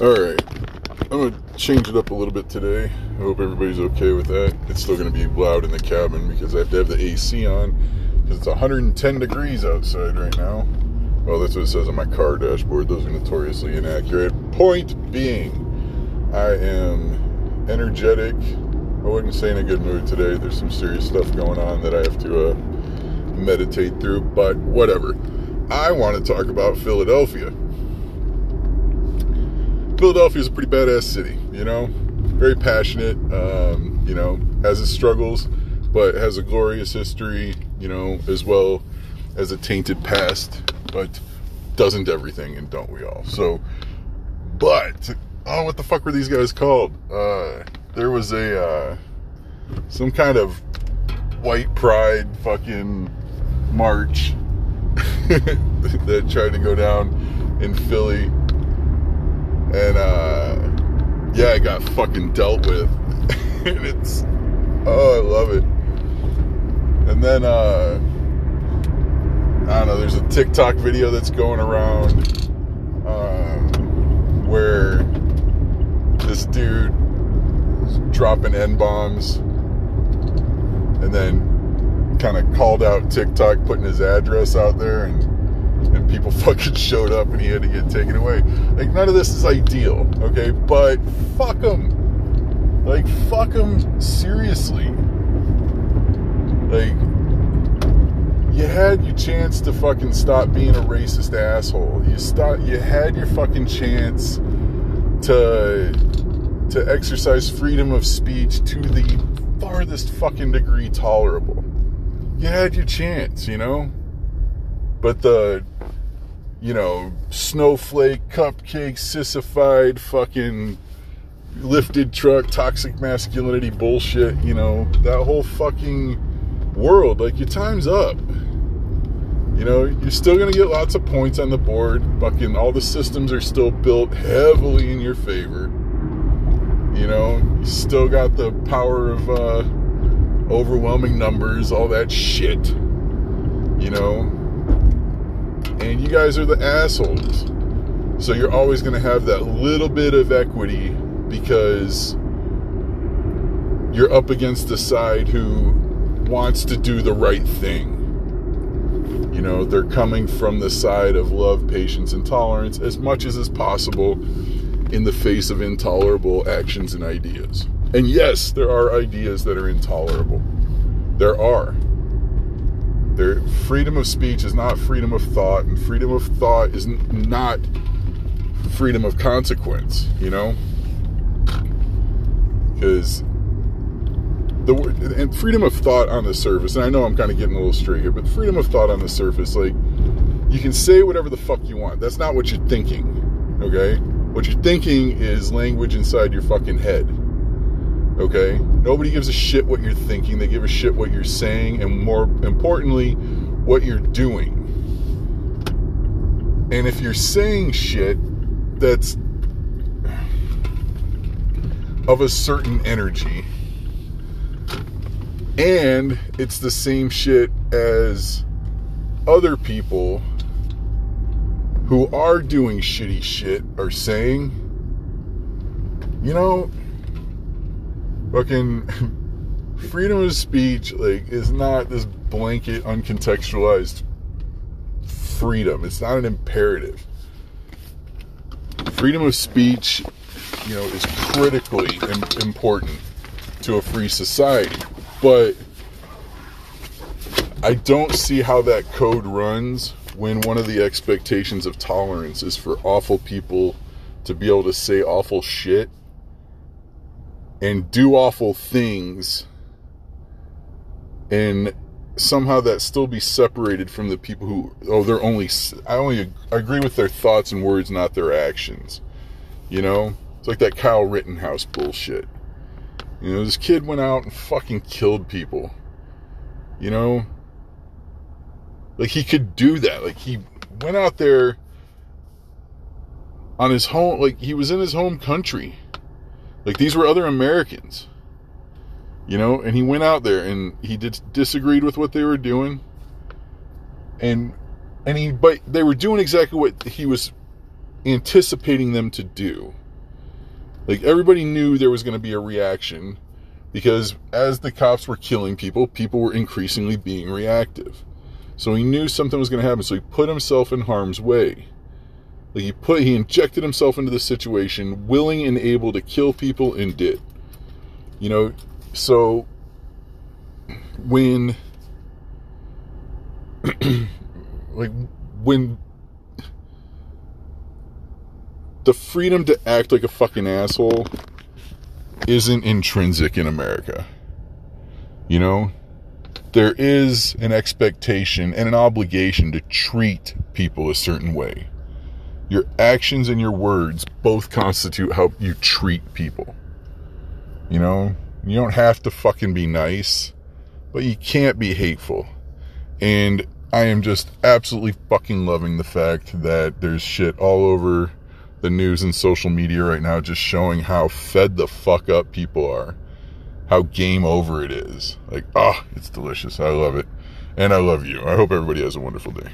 Alright, I'm gonna change it up a little bit today. I hope everybody's okay with that. It's still gonna be loud in the cabin because I have to have the AC on because it's 110 degrees outside right now. Well, that's what it says on my car dashboard. Those are notoriously inaccurate. Point being, I am energetic. I wouldn't say in a good mood today. There's some serious stuff going on that I have to uh, meditate through, but whatever. I want to talk about Philadelphia. Philadelphia is a pretty badass city, you know, very passionate, um, you know, has its struggles, but has a glorious history, you know, as well as a tainted past, but doesn't everything, and don't we all? So, but, oh, what the fuck were these guys called? Uh, there was a, uh, some kind of white pride fucking march that tried to go down in Philly and uh, yeah, I got fucking dealt with, and it's oh, I love it. And then uh, I don't know. There's a TikTok video that's going around um, where this dude is dropping n bombs, and then kind of called out TikTok, putting his address out there, and people fucking showed up and he had to get taken away. Like, none of this is ideal, okay? But fuck him. Like, fuck him seriously. Like, you had your chance to fucking stop being a racist asshole. You stop, you had your fucking chance to to exercise freedom of speech to the farthest fucking degree tolerable. You had your chance, you know? But the, you know, snowflake, cupcake, sissified, fucking lifted truck, toxic masculinity bullshit, you know, that whole fucking world, like your time's up. You know, you're still gonna get lots of points on the board. Fucking all the systems are still built heavily in your favor. You know, you still got the power of uh, overwhelming numbers, all that shit. You know, and you guys are the assholes. So you're always going to have that little bit of equity because you're up against the side who wants to do the right thing. You know, they're coming from the side of love, patience, and tolerance as much as is possible in the face of intolerable actions and ideas. And yes, there are ideas that are intolerable. There are. There, freedom of speech is not freedom of thought, and freedom of thought is not freedom of consequence. You know, because the and freedom of thought on the surface, and I know I'm kind of getting a little straight here, but freedom of thought on the surface, like you can say whatever the fuck you want. That's not what you're thinking. Okay, what you're thinking is language inside your fucking head. Okay? Nobody gives a shit what you're thinking. They give a shit what you're saying, and more importantly, what you're doing. And if you're saying shit that's of a certain energy, and it's the same shit as other people who are doing shitty shit are saying, you know, fucking freedom of speech like is not this blanket uncontextualized freedom. It's not an imperative. Freedom of speech you know is critically important to a free society but i don't see how that code runs when one of the expectations of tolerance is for awful people to be able to say awful shit and do awful things and somehow that still be separated from the people who oh they're only i only agree with their thoughts and words not their actions you know? It's like that kyle rittenhouse bullshit. You know this kid went out and fucking killed people you know? Like he could do that. Like he went out there on his home like he was in his home country like these were other Americans. You know, and he went out there and he did disagreed with what they were doing. And and he but they were doing exactly what he was anticipating them to do. Like everybody knew there was going to be a reaction because as the cops were killing people, people were increasingly being reactive. So he knew something was going to happen. So he put himself in harm's way. Like he put, he injected himself into the situation, willing and able to kill people, and did. You know, so when, like, when the freedom to act like a fucking asshole isn't intrinsic in America. You know, there is an expectation and an obligation to treat people a certain way. Your actions and your words both constitute how you treat people. You know, you don't have to fucking be nice, but you can't be hateful. And I am just absolutely fucking loving the fact that there's shit all over the news and social media right now just showing how fed the fuck up people are. How game over it is. Like, ah, oh, it's delicious. I love it. And I love you. I hope everybody has a wonderful day.